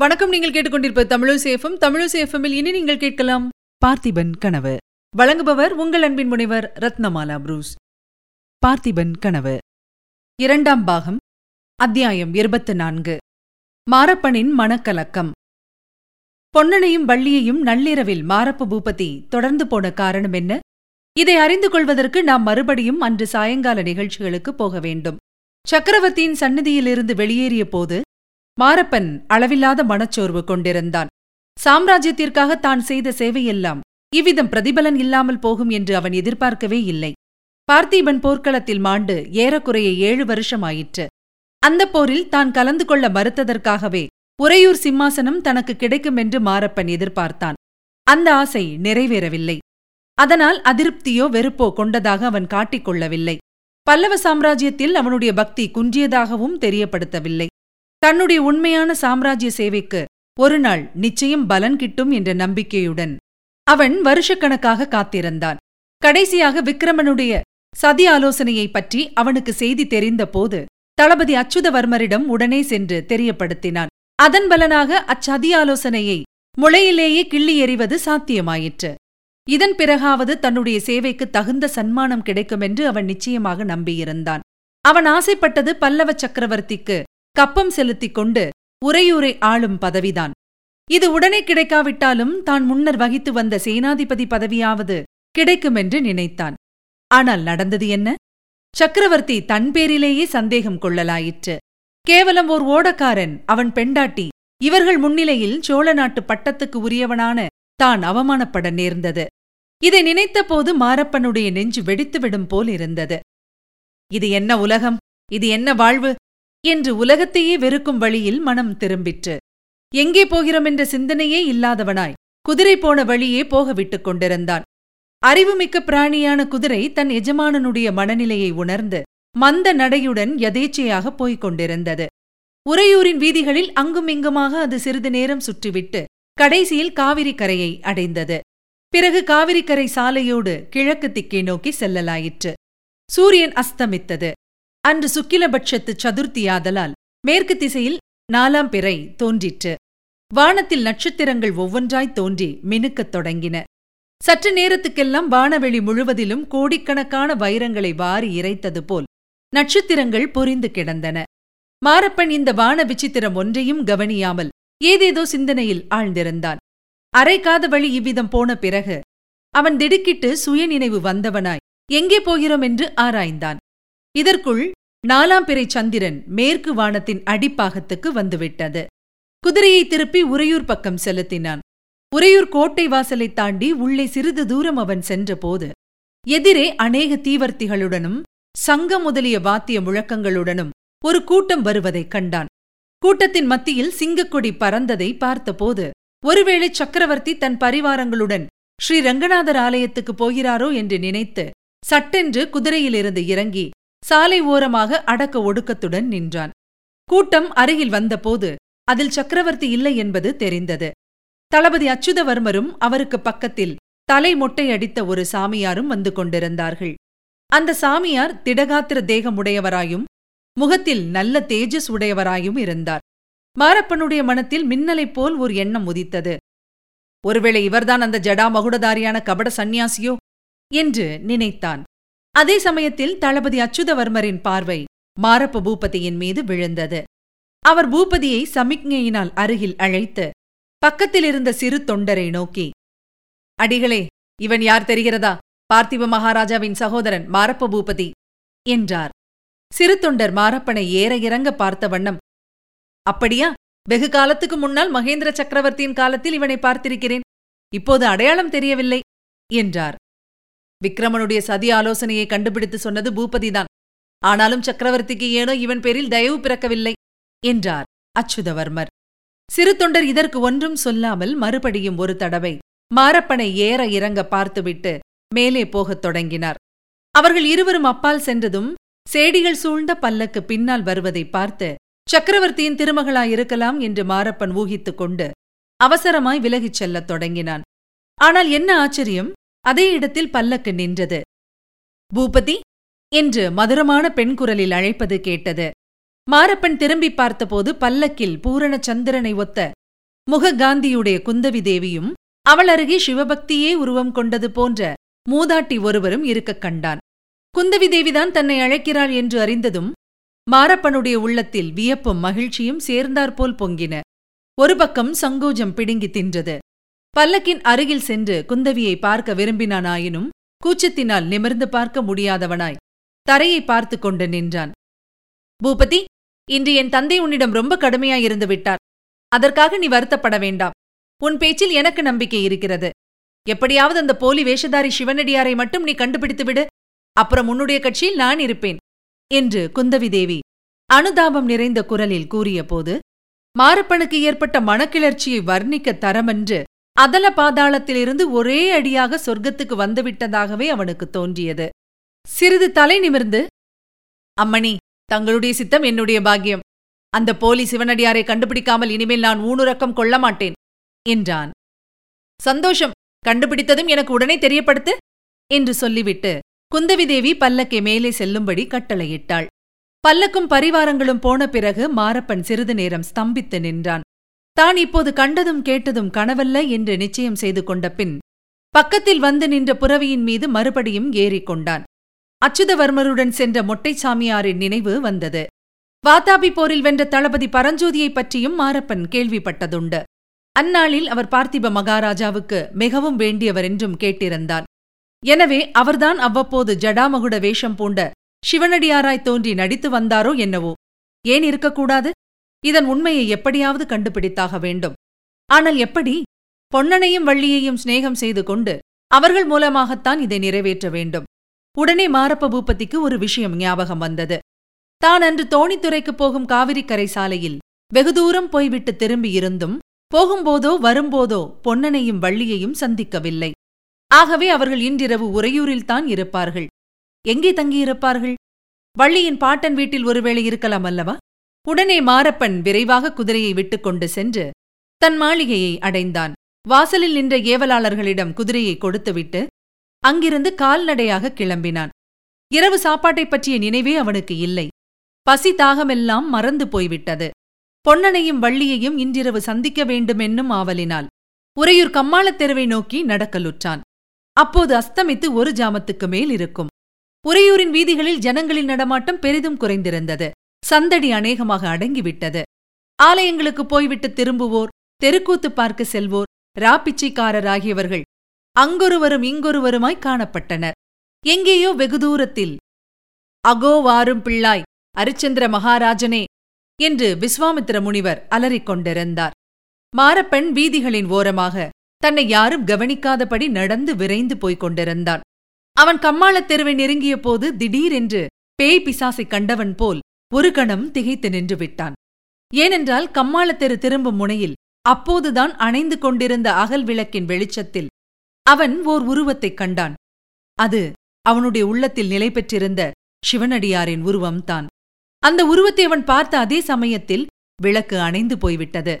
வணக்கம். நீங்கள் கேட்டுக்கொண்டிருப்ப தமிழசேஃபம் தமிழசேஃபமில் இனி நீங்கள் கேட்கலாம் பார்த்திபன் கனவு. வழங்குபவர் உங்கள் அன்பின் முனைவர் ரத்னமாலா புரூஸ். பார்த்திபன் கனவு. இரண்டாம் பாகம். அத்தியாயம் இருபத்து நான்கு. மாரப்பனின் மனக்கலக்கம். பொன்னனையும் வள்ளியையும் நள்ளிரவில் மாரப்ப பூபதி தொடர்ந்து போன காரணம் என்ன? இதை அறிந்து கொள்வதற்கு நாம் மறுபடியும் அன்று சாயங்கால நிகழ்ச்சிகளுக்கு போக வேண்டும். சக்கரவர்த்தியின் சந்நிதியிலிருந்து வெளியேறிய போது மாரப்பன் அளவில்லாத மனச்சோர்வு கொண்டிருந்தான். சாம்ராஜ்யத்திற்காக தான் செய்த சேவையெல்லாம் இவ்விதம் பிரதிபலன் இல்லாமல் போகும் என்று அவன் எதிர்பார்க்கவே இல்லை. பார்த்தீபன் போர்க்களத்தில் மாண்டு ஏறக்குறைய ஏழு வருஷமாயிற்று. அந்த போரில் தான் கலந்து கொள்ள மறுத்ததற்காகவே உறையூர் சிம்மாசனம் தனக்கு கிடைக்கும் என்று மாரப்பன் எதிர்பார்த்தான். அந்த ஆசை நிறைவேறவில்லை. அதனால் அதிருப்தியோ வெறுப்போ கொண்டதாக அவன் காட்டிக்கொள்ளவில்லை பல்லவ சாம்ராஜ்யத்தில் அவனுடைய பக்தி குன்றியதாகவும் தெரியப்படுத்தவில்லை. தன்னுடைய உண்மையான சாம்ராஜ்ய சேவைக்கு ஒரு நாள் நிச்சயம் பலன் கிட்டும் என்ற நம்பிக்கையுடன் அவன் வருஷக்கணக்காக காத்திருந்தான். கடைசியாக விக்ரமனுடைய சதி ஆலோசனையைப் பற்றி அவனுக்கு செய்தி தெரிந்தபோது தளபதி அச்சுதவர்மரிடம் உடனே சென்று தெரியப்படுத்தினான். அதன் பலனாக அச்சதி ஆலோசனையை முளையிலேயே கிள்ளி எறிவது சாத்தியமாயிற்று. இதன் பிறகாவது தன்னுடைய சேவைக்கு தகுந்த சன்மானம் கிடைக்கும் என்று அவன் நிச்சயமாக நம்பியிருந்தான். அவன் ஆசைப்பட்டது பல்லவ சக்கரவர்த்திக்கு கப்பம் செலுத்திக் கொண்டு உரையூரை ஆளும் பதவிதான். இது உடனே கிடைக்காவிட்டாலும் தான் முன்னர் வகித்து வந்த சேனாதிபதி பதவியாவது கிடைக்கும் என்று நினைத்தான். ஆனால் நடந்தது என்ன? சக்கரவர்த்தி தன் பேரிலேயே சந்தேகம் கொள்ளலாயிற்று. கேவலம் ஓர் ஓடக்காரன் அவன் பெண்டாட்டி இவர்கள் முன்னிலையில் சோழ நாட்டு பட்டத்துக்கு உரியவனான தான் அவமானப்பட நேர்ந்தது. இதை நினைத்தபோது மாரப்பனுடைய நெஞ்சு வெடித்துவிடும் போல் இருந்தது. இது என்ன உலகம்? இது என்ன வாழ்வு? என்று உலகத்தையே வெறுக்கும் வழியில் மனம் திரும்பிற்று. எங்கே போகிறோம் என்ற சிந்தனையே இல்லாதவனாய் குதிரை போன வழியே போக விட்டுக் கொண்டிருந்தான். அறிவுமிக்க பிராணியான குதிரை தன் எஜமானனுடைய மனநிலையை உணர்ந்து மந்த நடையுடன் யதேச்சையாக போய்க் கொண்டிருந்தது. உறையூரின் வீதிகளில் அங்குமிங்குமாக அது சிறிது நேரம் சுற்றிவிட்டு கடைசியில் காவிரி கரையை அடைந்தது. பிறகு காவிரிக்கரை சாலையோடு கிழக்கு திக்கை நோக்கி செல்லலாயிற்று. சூரியன் அஸ்தமித்தது. அன்று சுக்கிலபட்சத்து சதுர்த்தியாதலால் மேற்கு திசையில் நாலாம் பிறை தோன்றிற்று. வானத்தில் நட்சத்திரங்கள் ஒவ்வொன்றாய் தோன்றி மினுக்கத் தொடங்கின. சற்று நேரத்துக்கெல்லாம் வானவெளி முழுவதிலும் கோடிக்கணக்கான வைரங்களை வாரி இறைத்தது போல் நட்சத்திரங்கள் பொரிந்து கிடந்தன. மாரப்பன் இந்த வான விசித்திரம் ஒன்றையும் கவனியாமல் ஏதேதோ சிந்தனையில் ஆழ்ந்திருந்தான். அரைக்காத வழி இவ்விதம் போன பிறகு அவன் திடுக்கிட்டு சுயநினைவு வந்தவனாய் எங்கே போகிறோம்? என்று ஆராய்ந்தான். இதற்குள் நாலாம் பிறை சந்திரன் மேற்கு வானத்தின் அடிப்பாகத்துக்கு வந்துவிட்டது. குதிரையை திருப்பி உறையூர் பக்கம் செலுத்தினான். உறையூர் கோட்டை வாசலை தாண்டி உள்ளே சிறிது தூரம் அவன் சென்றபோது எதிரே அநேக தீவர்த்திகளுடனும் சங்க முதலிய வாத்திய முழக்கங்களுடனும் ஒரு கூட்டம் வருவதைக் கண்டான். கூட்டத்தின் மத்தியில் சிங்கக்கொடி பறந்ததை பார்த்தபோது ஒருவேளை சக்கரவர்த்தி தன் பரிவாரங்களுடன் ஸ்ரீ ரங்கநாதர் ஆலயத்துக்கு போகிறாரோ? என்று நினைத்து சட்டென்று குதிரையிலிருந்து இறங்கி சாலை ஓரமாக அடக்க ஒடுக்கத்துடன் நின்றான். கூட்டம் அருகில் வந்தபோது அதில் சக்கரவர்த்தி இல்லை என்பது தெரிந்தது. தளபதி அச்சுதவர்மரும் அவருக்கு பக்கத்தில் தலை மொட்டையடித்த ஒரு சாமியாரும் வந்து கொண்டிருந்தார்கள். அந்த சாமியார் திடகாத்திர தேகமுடையவராயும் முகத்தில் நல்ல தேஜஸ் உடையவராயும் இருந்தார். மாரப்பனுடைய மனத்தில் மின்னலைப் போல் ஒரு எண்ணம் உதித்தது. ஒருவேளை இவர்தான் அந்த ஜடா மகுடதாரியான கபட சந்நியாசியோ? என்று நினைத்தான். அதே சமயத்தில் தளபதி அச்சுதவர்மரின் பார்வை மாரப்ப பூபதியின் மீது விழுந்தது. அவர் பூபதியை சமிக்ஞையினால் அருகில் அழைத்து பக்கத்தில் இருந்த சிறு தொண்டரை நோக்கி அடிகளே இவன் யார் தெரிகிறதா? பார்த்திப மகாராஜாவின் சகோதரன் மாரப்ப பூபதி என்றார். சிறு தொண்டர் மாரப்பனை ஏற இறங்க பார்த்த வண்ணம் அப்படியா? வெகு காலத்துக்கு முன்னால் மகேந்திர சக்கரவர்த்தியின் காலத்தில் இவனை பார்த்திருக்கிறேன். இப்போது அடையாளம் தெரியவில்லை என்றார். விக்ரமனுடைய சதி ஆலோசனையை கண்டுபிடித்து சொன்னது பூபதிதான். ஆனாலும் சக்கரவர்த்திக்கு ஏனோ இவன் பேரில் தயவு பிறக்கவில்லை என்றார் அச்சுதவர்மர். சிறு தொண்டர் இதற்கு ஒன்றும் சொல்லாமல் மறுபடியும் ஒரு தடவை மாரப்பனை ஏற இறங்க பார்த்துவிட்டு மேலே போகத் தொடங்கினார். அவர்கள் இருவரும் அப்பால் சென்றதும் சேடிகள் சூழ்ந்த பல்லக்கு பின்னால் வருவதை பார்த்து சக்கரவர்த்தியின் திருமகளாயிருக்கலாம் என்று மாரப்பன் ஊகித்துக் கொண்டு அவசரமாய் விலகிச் செல்லத் தொடங்கினான். ஆனால் என்ன ஆச்சரியம்? அதே இடத்தில் பல்லக்கு நின்றது. பூபதி என்று மதுரமான பெண் குரலில் அழைப்பது கேட்டது. மாரப்பன் திரும்பி பார்த்தபோது பல்லக்கில் பூரண சந்திரனை ஒத்த முககாந்தியுடைய குந்தவி தேவியும் அவள் அருகே சிவபக்தியே உருவம் கொண்டது போன்ற மூதாட்டி ஒருவரும் இருக்கக் கண்டான். குந்தவி தேவிதான் தன்னை அழைக்கிறாள் என்று அறிந்ததும் மாரப்பனுடைய உள்ளத்தில் வியப்பும் மகிழ்ச்சியும் சேர்ந்தாற்போல் பொங்கின. ஒரு பக்கம் சங்கோஜம் பிடுங்கி தின்றது. பல்லக்கின் அருகில் சென்று குந்தவியை பார்க்க விரும்பினானாயினும் கூச்சத்தினால் நிமிர்ந்து பார்க்க முடியாதவனாய் தரையை பார்த்து கொண்டு நின்றான். பூபதி இன்று என் தந்தை உன்னிடம் ரொம்ப கடுமையாயிருந்து விட்டார். அதற்காக நீ வருத்தப்பட வேண்டாம். உன் பேச்சில் எனக்கு நம்பிக்கை இருக்கிறது. எப்படியாவது அந்த போலி வேஷதாரி சிவனடியாரை மட்டும் நீ கண்டுபிடித்து விடு. அப்புறம் உன்னுடைய கட்சியில் நான் இருப்பேன் என்று குந்தவி தேவி அனுதாபம் நிறைந்த குரலில் கூறியபோது மாரப்பனுக்கு ஏற்பட்ட மனக்கிளர்ச்சியை வர்ணிக்க தரமென்று அதல பாதாளத்திலிருந்து ஒரே அடியாக சொர்க்கத்துக்கு வந்துவிட்டதாகவே அவனுக்கு தோன்றியது. சிறிது தலை நிமிர்ந்து அம்மணி தங்களுடைய சித்தம் என்னுடைய பாக்கியம். அந்த போலி சிவனடியாரை கண்டுபிடிக்காமல் இனிமேல் நான் ஊனுறக்கம் கொள்ள மாட்டேன் என்றான். சந்தோஷம். கண்டுபிடித்ததும் எனக்கு உடனே தெரியப்படுத்து என்று சொல்லிவிட்டு குந்தவி தேவி பல்லக்கை மேலே செல்லும்படி கட்டளையிட்டாள். பல்லக்கும் பரிவாரங்களும் போன பிறகு மாரப்பன் சிறிது நேரம் ஸ்தம்பித்து நின்றான். தான் இப்போது கண்டதும் கேட்டதும் கனவல்ல என்று நிச்சயம் செய்து கொண்ட பின் பக்கத்தில் வந்து நின்ற புறவியின் மீது மறுபடியும் ஏறிக்கொண்டான் அச்சுதவர்மருடன் சென்ற மொட்டைச்சாமியாரின் நினைவு வந்தது. வாதாபி போரில் வென்ற தளபதி பரஞ்சோதியைப் பற்றியும் மாரப்பன் கேள்விப்பட்டதுண்டு. அந்நாளில் அவர் பார்த்திப மகாராஜாவுக்கு மிகவும் வேண்டியவர் என்றும் கேட்டிருந்தான். எனவே அவர்தான் அவ்வப்போது ஜடாமகுட வேஷம் பூண்ட சிவனடியாராய் தோன்றி நடித்து வந்தாரோ என்னவோ? ஏன் இருக்கக்கூடாது? இதன் உண்மையை எப்படியாவது கண்டுபிடித்தாக வேண்டும். ஆனால் எப்படி? பொன்னனையும் வள்ளியையும் சிநேகம் செய்து கொண்டு அவர்கள் மூலமாகத்தான் இதை நிறைவேற்ற வேண்டும். உடனே மாரப்ப பூபதிக்கு ஒரு விஷயம் ஞாபகம் வந்தது. தான் அன்று தோணித்துறைக்குப் போகும் காவிரிக்கரை சாலையில் வெகு தூரம் போய்விட்டு திரும்பியிருந்தும் போகும்போதோ வரும்போதோ பொன்னனையும் வள்ளியையும் சந்திக்கவில்லை. ஆகவே அவர்கள் இன்றிரவு உறையூரில்தான் இருப்பார்கள். எங்கே தங்கியிருப்பார்கள்? வள்ளியின் பாட்டன் வீட்டில் ஒருவேளை இருக்கலாம் அல்லவா? உடனே மாரப்பன் விரைவாக குதிரையை விட்டுக்கொண்டு சென்று தன் மாளிகையை அடைந்தான். வாசலில் நின்ற ஏவலாளர்களிடம் குதிரையை கொடுத்துவிட்டு அங்கிருந்து கால்நடையாக கிளம்பினான். இரவு சாப்பாட்டைப் பற்றிய நினைவே அவனுக்கு இல்லை. பசி தாகமெல்லாம் மறந்து போய்விட்டது. பொன்னனையும் வள்ளியையும் இன்றிரவு சந்திக்க வேண்டுமென்னும் ஆவலினால் உறையூர் கம்மாளத் தெருவை நோக்கி நடக்கலுற்றான். அப்போது அஸ்தமித்து ஒரு ஜாமத்துக்கு மேல் இருக்கும். உறையூரின் வீதிகளில் ஜனங்களின் நடமாட்டம் பெரிதும் குறைந்திருந்தது. சந்தடி அநேகமாக அடங்கிவிட்டது. ஆலயங்களுக்கு போய்விட்டு திரும்புவோர் தெருக்கூத்து பார்க்க செல்வோர் ராப்பிச்சைக்காரராகியவர்கள் அங்கொருவரும் இங்கொருவருமாய் காணப்பட்டனர். எங்கேயோ வெகு தூரத்தில் அகோ வாரும் பிள்ளாய் அரிச்சந்திர மகாராஜனே என்று விஸ்வாமித்திர முனிவர் அலறிக் கொண்டிருந்தார். மாரப்பெண் வீதிகளின் ஓரமாக தன்னை யாரும் கவனிக்காதபடி நடந்து விரைந்து போய்க் கொண்டிருந்தான். அவன் கம்மாளத் தெருவை நெருங்கிய போது திடீரென்று பேய் பிசாசைக் கண்டவன் போல் ஒரு கணம் திகைத்து நின்று விட்டான். ஏனென்றால் கம்மாளத் தெரு திரும்பும் முனையில் அப்போதுதான் அணைந்து கொண்டிருந்த அகல் விளக்கின் வெளிச்சத்தில் அவன் ஓர் உருவத்தைக் கண்டான். அது அவனுடைய உள்ளத்தில் நிலை பெற்றிருந்த சிவனடியாரின் உருவம்தான். அந்த உருவத்தை அவன் பார்த்த அதே சமயத்தில் விளக்கு அணைந்து போய்விட்டது.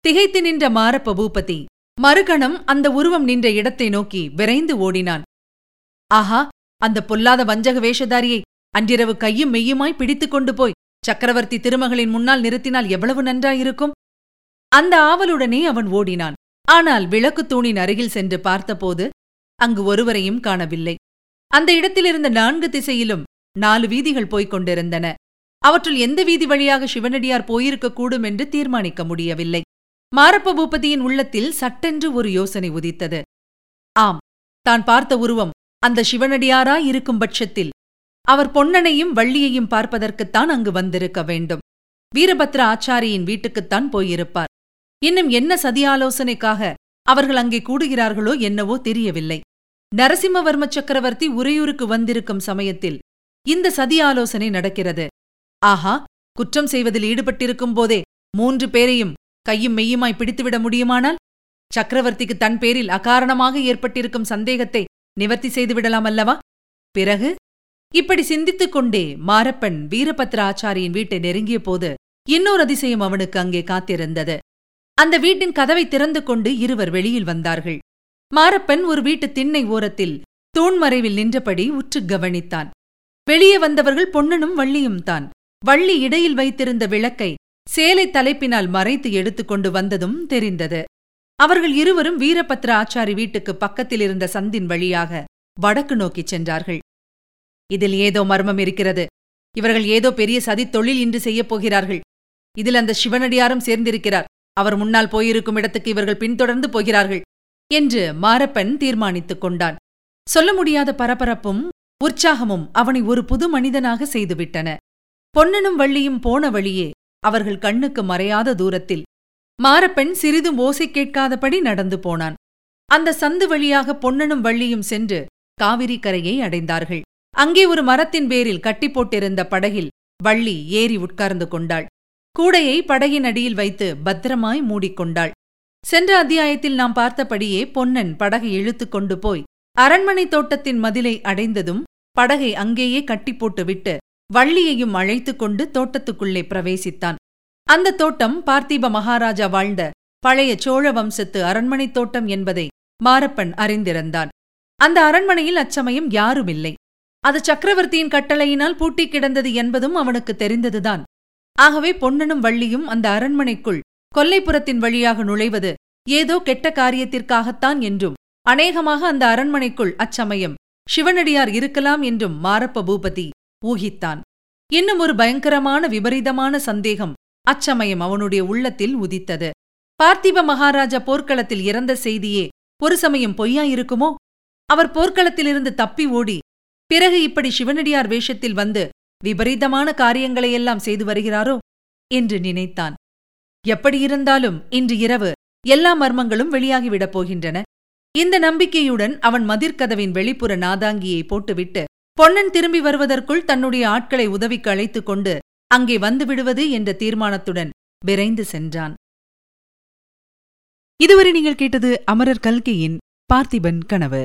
திகைத்து நின்ற மாரப்ப பூபதி மறுகணம் அந்த உருவம் நின்ற இடத்தை நோக்கி விரைந்து ஓடினான். ஆஹா! அந்த பொல்லாத வஞ்சக வேஷதாரியை அன்றிரவு கையும் மெய்யுமாய் பிடித்துக் கொண்டு போய் சக்கரவர்த்தி திருமகளின் முன்னால் நிறுத்தினால் எவ்வளவு நன்றாயிருக்கும்? அந்த ஆவலுடனே அவன் ஓடினான். ஆனால் விளக்குத் தூணின் அருகில் சென்று பார்த்தபோது அங்கு ஒருவரையும் காணவில்லை. அந்த இடத்திலிருந்த நான்கு திசையிலும் நாலு வீதிகள் போய்க் கொண்டிருந்தன. அவற்றுள் எந்த வீதி வழியாக சிவனடியார் போயிருக்கக்கூடும் என்று தீர்மானிக்க முடியவில்லை. மாரப்ப பூபதியின் உள்ளத்தில் சட்டென்று ஒரு யோசனை உதித்தது. ஆம் தான் பார்த்த உருவம் அந்த சிவனடியாரா இருக்கும் பட்சத்தில் அவர் பொன்னனையும் வள்ளியையும் பார்ப்பதற்குத்தான் அங்கு வந்திருக்க வேண்டும். வீரபத்ர ஆச்சாரியின் வீட்டுக்குத்தான் போயிருப்பார். இன்னும் என்ன சதி ஆலோசனைக்காக அவர்கள் அங்கே கூடுகிறார்களோ என்னவோ தெரியவில்லை. நரசிம்மவர்ம சக்கரவர்த்தி உறையூருக்கு வந்திருக்கும் சமயத்தில் இந்த சதி ஆலோசனை நடக்கிறது. ஆஹா குற்றம் செய்வதில் ஈடுபட்டிருக்கும் போதே மூன்று பேரையும் கையும் மெய்யுமாய் பிடித்துவிட முடியுமானால்? சக்கரவர்த்திக்கு தன் பேரில் அகாரணமாக ஏற்பட்டிருக்கும் சந்தேகத்தை நிவர்த்தி செய்துவிடலாம் அல்லவா? பிறகு? இப்படி சிந்தித்துக் கொண்டே மாரப்பன் வீரபத்ர ஆச்சாரியின் வீட்டை நெருங்கிய போது இன்னொரு அதிசயம் அவனுக்கு அங்கே காத்திருந்தது. அந்த வீட்டின் கதவை திறந்து கொண்டு இருவர் வெளியில் வந்தார்கள். மாரப்பன் ஒரு வீட்டு திண்ணை ஓரத்தில் தூண்மறைவில் நின்றபடி உற்று கவனித்தான். வெளியே வந்தவர்கள் பொன்னனும் வள்ளியும் தான். வள்ளி இடையில் வைத்திருந்த விளக்கை சேலை தலைப்பினால் மறைத்து எடுத்துக்கொண்டு வந்ததும் தெரிந்தது. அவர்கள் இருவரும் வீரபத்ர ஆச்சாரி வீட்டுக்கு பக்கத்தில் இருந்த சந்தின் வழியாக வடக்கு நோக்கிச் சென்றார்கள். இதில் ஏதோ மர்மம் இருக்கிறது. இவர்கள் ஏதோ பெரிய சதித் தொழில் இன்று செய்யப் போகிறார்கள். இதில் அந்த சிவனடியாரும் சேர்ந்திருக்கிறார். அவர் முன்னால் போயிருக்கும் இடத்துக்கு இவர்கள் பின்தொடர்ந்து போகிறார்கள் என்று மாரப்பன் தீர்மானித்துக் கொண்டான். சொல்ல முடியாத பரபரப்பும் உற்சாகமும் அவனை ஒரு புது மனிதனாக செய்துவிட்டன. பொன்னனும் வள்ளியும் போன வழியே அவர்கள் கண்ணுக்கு மறையாத தூரத்தில் மாரப்பெண் சிறிதும் ஓசை கேட்காதபடி நடந்து போனான். அந்த சந்து வழியாக பொன்னனும் வள்ளியும் சென்று காவிரி கரையை அடைந்தார்கள். அங்கே ஒரு மரத்தின் பேரில் கட்டி போட்டிருந்த படகில் வள்ளி ஏறி உட்கார்ந்து கொண்டாள். கூடையை படகின் அடியில் வைத்து பத்திரமாய் மூடிக்கொண்டாள். சென்ற அத்தியாயத்தில் நாம் பார்த்தபடியே பொன்னன் படகை இழுத்து கொண்டு போய் அரண்மனை தோட்டத்தின் மதிலை அடைந்ததும் படகை அங்கேயே கட்டி போட்டுவிட்டு வள்ளியையும் அழைத்து கொண்டு தோட்டத்துக்குள்ளே பிரவேசித்தான். அந்த தோட்டம் பார்த்திப மகாராஜா வாழ்ந்த பழைய சோழ வம்சத்து அரண்மனை தோட்டம் என்பதை மாரப்பன் அறிந்திருந்தான். அந்த அரண்மனையில் அச்சமயம் யாருமில்லை. அது சக்கரவர்த்தியின் கட்டளையினால் பூட்டிக் கிடந்தது என்பதும் அவனுக்கு தெரிந்ததுதான். ஆகவே பொன்னனும் வள்ளியும் அந்த அரண்மனைக்குள் கொல்லைப்புறத்தின் வழியாக நுழைவது ஏதோ கெட்ட காரியத்திற்காகத்தான் என்றும் அநேகமாக அந்த அரண்மனைக்குள் அச்சமயம் சிவனடியார் இருக்கலாம் என்றும் மாரப்ப பூபதி ஊகித்தான். இன்னும் ஒரு பயங்கரமான விபரீதமான சந்தேகம் அச்சமயம் அவனுடைய உள்ளத்தில் உதித்தது. பார்த்திப மகாராஜா போர்க்களத்தில் இறந்த செய்தியே ஒரு சமயம் பொய்யாயிருக்குமோ? அவர் போர்க்களத்திலிருந்து தப்பி ஓடி பிறகு இப்படி சிவனடியார் வேஷத்தில் வந்து விபரீதமான காரியங்களையெல்லாம் செய்து வருகிறாரோ என்று நினைத்தான். எப்படியிருந்தாலும் இன்று இரவு எல்லா மர்மங்களும் வெளியாகிவிடப் போகின்றன. இந்த நம்பிக்கையுடன் அவன் மதிர்கதவின் வெளிப்புற நாதாங்கியை போட்டுவிட்டு பொன்னன் திரும்பி வருவதற்குள் தன்னுடைய ஆட்களை உதவிக்கு அழைத்துக் கொண்டு அங்கே வந்து விடுவது என்ற தீர்மானத்துடன் விரைந்து சென்றான். இதுவரை நீங்கள் கேட்டது அமரர் கல்கையின் பார்த்திபன் கனவு.